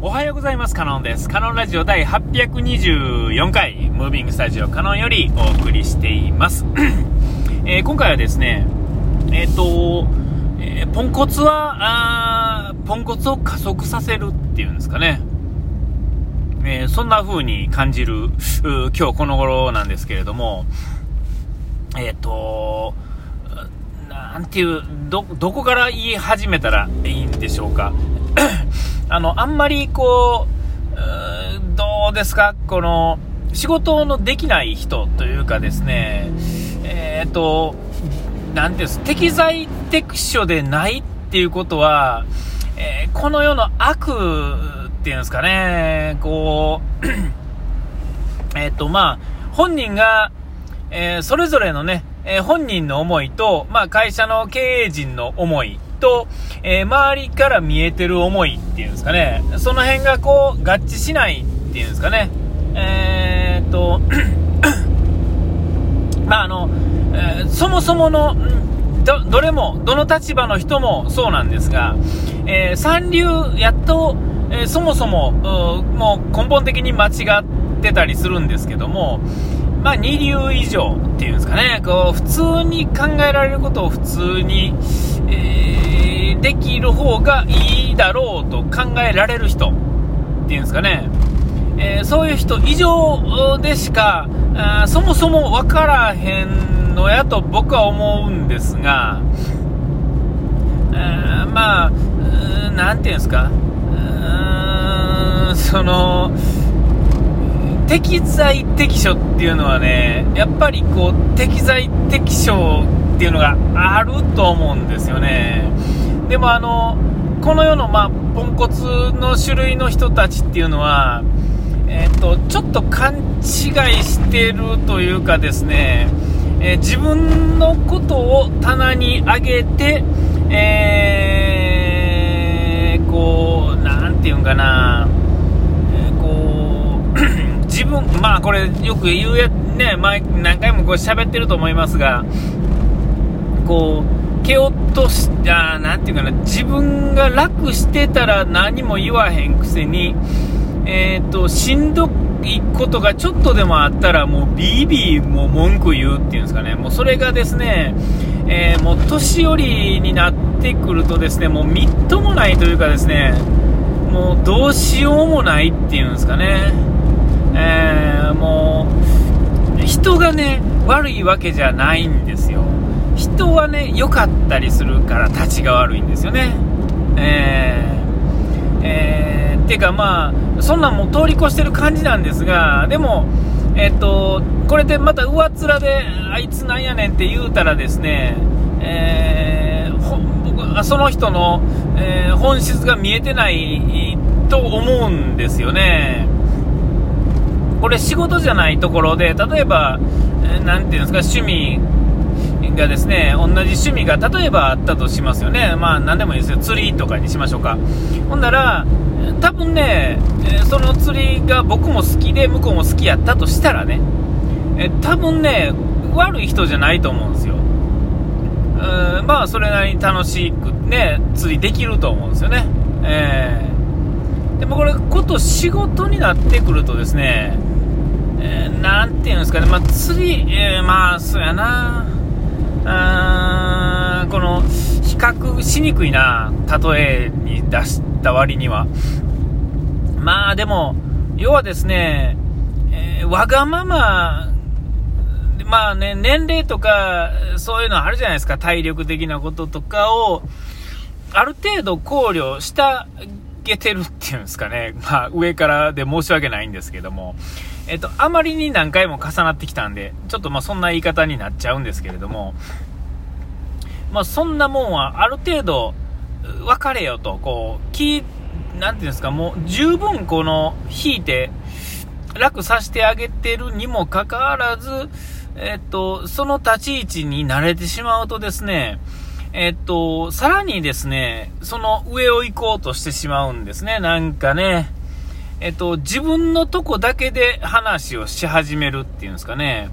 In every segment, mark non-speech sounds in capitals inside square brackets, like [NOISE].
おはようございます。カノンです。カノンラジオ第824回、ムービングスタジオカノンよりお送りしています。[COUGHS] えー、今回はですね、えっ、ー、と、えー、ポンコツは、あポンコツを加速させるっていうんですかね。えそんな風に感じる、今日この頃なんですけれども、えっ、と、なんていう、ど、どこから言い始めたらいいんでしょうか。あの、あんまりこう、うどうですか？この、仕事のできない人というかですね、えっ、ー、と、なんていうんです、適材適所でないっていうことは、えー、この世の悪っていうんですかね、こう、[CLEARS THROAT] えっと、まあ、本人が、えー、それぞれのね、え本人の思いと、まあ、会社の経営陣の思い、と、えー、周りから見えてる思いっていうんですかね、その辺がこう、合致しないっていうんですかね、えー、っと、[CLEARS THROAT] まああの、えー、そもそもの、ど、どれも、どの立場の人もそうなんですが、えー、三流、やっと、えー、そもそも、もう根本的に間違ってたりするんですけども、まあ、二流以上っていうんですかね、こう、普通に考えられることを普通に、え、できる方がいいだろうと考えられる人っていうんですかね、えー、そういう人以上でしか、あそもそも分からへんのやと僕は思うんですが、あまあ、なんていうんですか、その、適材適所っていうのはね、やっぱりこう、適材適所っていうのがあると思うんですよね。でもあの、この世の、まあ、ポンコツの種類の人たちっていうのは、えっ、と、ちょっと勘違いしてるというかですね、えー、自分のことを棚に上げて、えー、こう、なんていうんかな、こう [CLEARS THROAT] 自分、まあこれよく言うや、ね、前何回もこう喋ってると思いますが、こう、蹴落とし、あなんていうかな、自分が楽してたら何も言わへんくせに、えっ、ー、と、しんどいことがちょっとでもあったら、もうビービーも文句言うっていうんですかね、もうそれがですね、えー、もう年寄りになってくるとですね、もうみっともないというかですね、もうどうしようもないっていうんですかね。えー、もう、人がね、悪いわけじゃないんですよ。人はね、良かったりするから立ちが悪いんですよね。えー、えー、ていうかまあ、そんなんもう通り越してる感じなんですが、でも、えっ、と、これでまた上っ面で、あいつなんやねんって言うたらですね、えー、その人の、えー、本質が見えてないと思うんですよね。これ仕事じゃないところで、例えば、何て言うんですか、趣味がですね、同じ趣味が例えばあったとしますよね。まあ何でもいいですよ。釣りとかにしましょうか。ほんなら、多分ね、その釣りが僕も好きで向こうも好きやったとしたらね、多分ね、悪い人じゃないと思うんですよ。うんまあそれなりに楽しくね、釣りできると思うんですよね。えー、でもこれ、こと仕事になってくるとですね、えー、ていうんですかね、まあ、釣り、えー、まあ、そうやな、あこの、比較しにくいな、例えに出した割には。まあ、でも、要はですね、えー、わがまま、まあね、年齢とか、そういうのあるじゃないですか、体力的なこととかを、ある程度考慮したけてるっていうんですかね。まあ、上からで申し訳ないんですけども。えっと、あまりに何回も重なってきたんで、ちょっとまあそんな言い方になっちゃうんですけれども、まあそんなもんはある程度分かれよと、こう、き、なんていうんですか、もう十分この、引いて楽させてあげてるにもかかわらず、えっと、その立ち位置に慣れてしまうとですね、えっと、さらにですね、その上を行こうとしてしまうんですね。なんかね、えっと、自分のとこだけで話をし始めるっていうんですかね。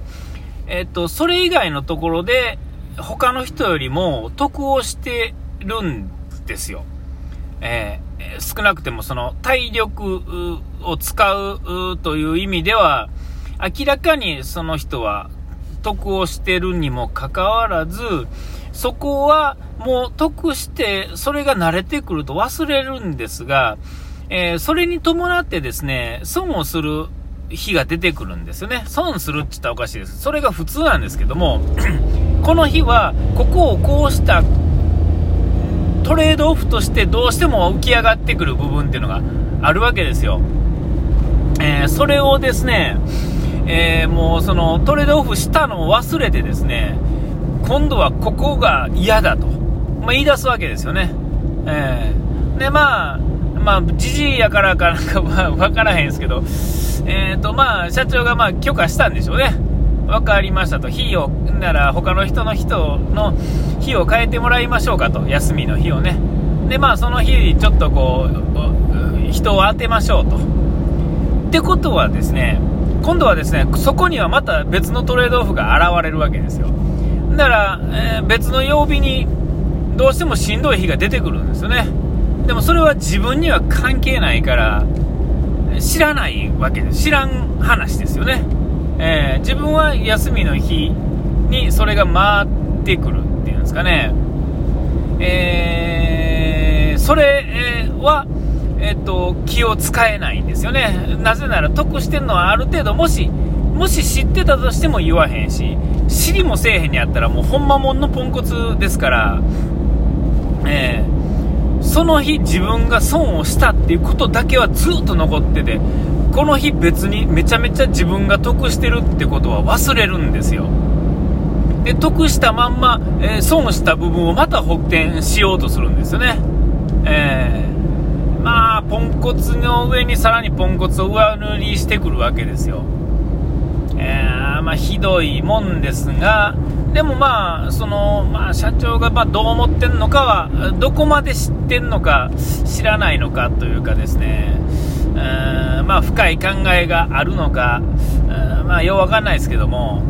えっと、それ以外のところで、他の人よりも得をしてるんですよ。え少なくてもその体力を使うという意味では、明らかにその人は得をしてるにもかかわらず、そこはもう得して、それが慣れてくると忘れるんですが、えー、それに伴ってですね、損をする日が出てくるんですよね。損するって言ったらおかしいです。それが普通なんですけども、この日は、ここをこうしたトレードオフとしてどうしても浮き上がってくる部分っていうのがあるわけですよ。えー、それをですね、えー、もうそのトレードオフしたのを忘れてですね、今度はここが嫌だと、まあ、言い出すわけですよね。えー、で、まあ、まあ、じじいやからかなんか、まあ、わからへんすけど、えっ、ー、と、まあ、社長がまあ、許可したんでしょうね。分かりましたと。日を、なら他の人の人の日を変えてもらいましょうかと。休みの日をね。で、まあ、その日、ちょっとこう、人を当てましょうと。ってことはですね、今度はですね、そこにはまた別のトレードオフが現れるわけですよ。だから、えー、別の曜日にどうしてもしんどい日が出てくるんですよね。でもそれは自分には関係ないから、知らないわけです。知らん話ですよね。えー、自分は休みの日にそれが回ってくるっていうんですかね。えー、それは、えっと、気を使えないんですよね。なぜなら得してるのはある程度、もし、もし知ってたとしても言わへんし、知りもせえへんにやったらもうほんまもんのポンコツですから、えー、その日自分が損をしたっていうことだけはずっと残ってて、この日別にめちゃめちゃ自分が得してるってことは忘れるんですよ。で、得したまんま、えー、損した部分をまた補填しようとするんですよね。えーまあ、ポンコツの上にさらにポンコツを上塗りしてくるわけですよ。えー、まあ、ひどいもんですが、でもまあ、その、まあ、社長がまどう思ってんのかは、どこまで知ってんのか、知らないのかというかですね、まあ、深い考えがあるのか、まあ、ようわかんないですけども、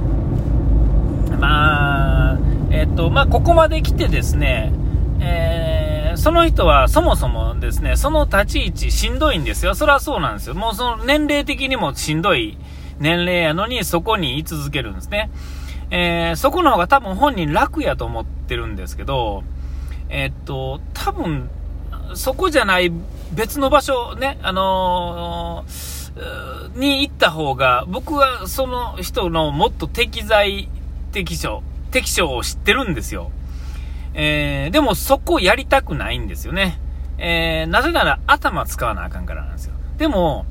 まあ、えっと、まあ、ここまで来てですね、えーその人はそもそもですね、その立ち位置しんどいんですよ。それはそうなんですよ。もうその年齢的にもしんどい年齢やのにそこに居続けるんですね。えー、そこの方が多分本人楽やと思ってるんですけど、え、っと、多分、そこじゃない別の場所ね、あのー、に行った方が、僕はその人のもっと適材適所、適所を知ってるんですよ。えー、でもそこやりたくないんですよね。えー、なぜなら頭使わなあかんからなんですよ。でも、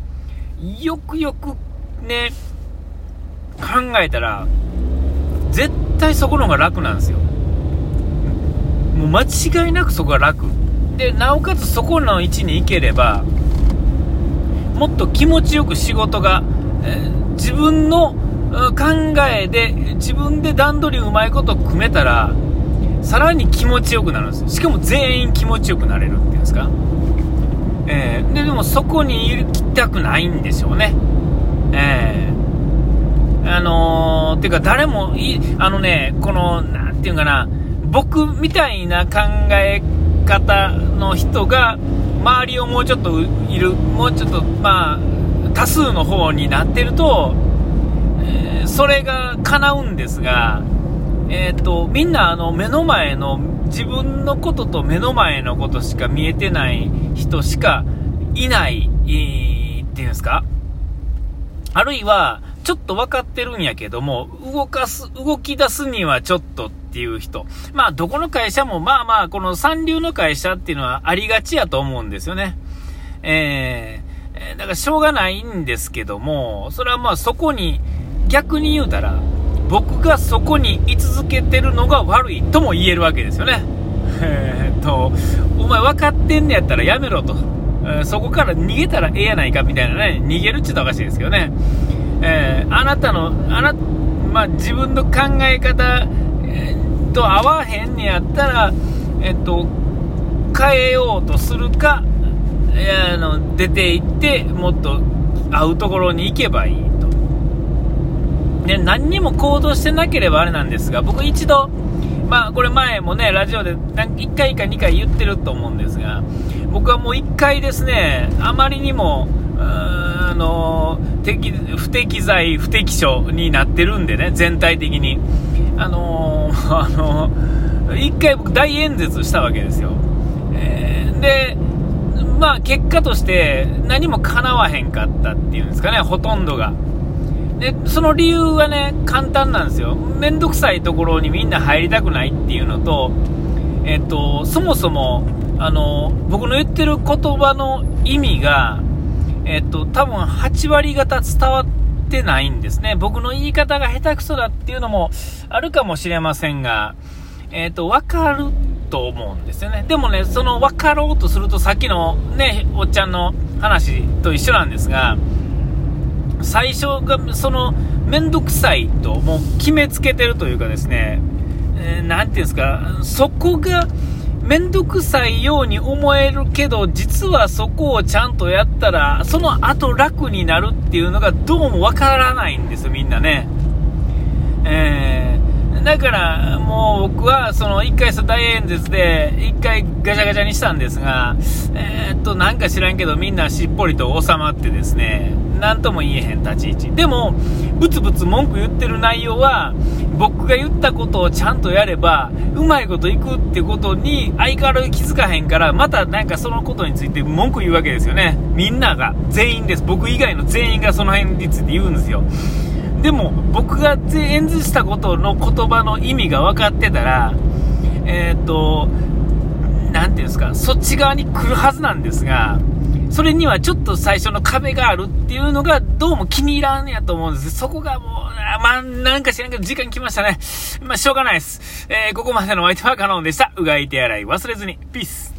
よくよくね、考えたら、絶対そこの方が楽なんですよ。もう間違いなくそこが楽。で、なおかつそこの位置に行ければ、もっと気持ちよく仕事が、えー、自分の考えで、自分で段取りうまいこと組めたら、さらに気持ちよくなるんです。しかも全員気持ちよくなれるっていうんですか。えー、で、でもそこに行きたくないんでしょうね。えー、あのー、ていうか誰もい、あのね、この、なんていうかな、僕みたいな考え方の人が、周りをもうちょっといる、もうちょっと、まあ、多数の方になってると、えー、それが叶うんですが、えっ、ー、と、みんなあの目の前の自分のことと目の前のことしか見えてない人しかいない、えー、っていうんですか？あるいは、ちょっと分かってるんやけども、動かす、動き出すにはちょっとっていう人。まあ、どこの会社も、まあまあ、この三流の会社っていうのはありがちやと思うんですよね。えー、だからしょうがないんですけども、それはまあそこに、逆に言うたら、僕がそこに居続けてるのが悪いとも言えるわけですよね。[LAUGHS] えー、っと、お前分かってんねやったらやめろと。え、そこから逃げたらええやないかみたいなね、逃げるっちゅうとおかしいですけどね。えー、あなたの、あな、まあ、自分の考え方、と合わへんねやったら、えっと、変えようとするか、あの出て行って、もっと会うところに行けばいいと。ね、何にも行動してなければあれなんですが、僕一度、まあ、これ前もね、ラジオで1回か2回言ってると思うんですが、僕はもう1回ですね、あまりにも、あの適不適材、不適所になってるんでね、全体的に。あのー、[LAUGHS] あのー、1回僕大演説したわけですよ。えー、で、まあ結果として何も叶わへんかったっていうんですかね、ほとんどが。で、その理由はね、簡単なんですよ。めんどくさいところにみんな入りたくないっていうのと、えっと、そもそも、あの、僕の言ってる言葉の意味が、えっと、多分8割方伝わってないんですね。僕の言い方が下手くそだっていうのもあるかもしれませんが、えっと、わかると思うんですよね。でもね、その分かろうとすると、さっきのね、おっちゃんの話と一緒なんですが、最初が、その、めんどくさいと、もう決めつけてるというかですね、えー、ていうんですか、そこが、めんどくさいように思えるけど、実はそこをちゃんとやったら、その後楽になるっていうのがどうもわからないんですよ、みんなね。えー、だからもう僕はその1回大演説で1回ガチャガチャにしたんですが、えー、っと、なんか知らんけどみんなしっぽりと収まってですね、なんとも言えへん立ち位置。でも、ブツブツ文句言ってる内容は、僕が言ったことをちゃんとやれば、うまいこといくってことに相変わらず気づかへんから、またなんかそのことについて文句言うわけですよね。みんなが、全員です。僕以外の全員がその辺について言うんですよ。でも、僕が演説したことの言葉の意味が分かってたら、えー、と、なていうんですか、そっち側に来るはずなんですが、それにはちょっと最初の壁があるっていうのがどうも気に入らんやと思うんです。そこがもう、まあ、なんか知らんけど時間来ましたね。まあ、しょうがないです。えー、ここまでのお相手はカノンでした。うがい手洗い忘れずに。ピース。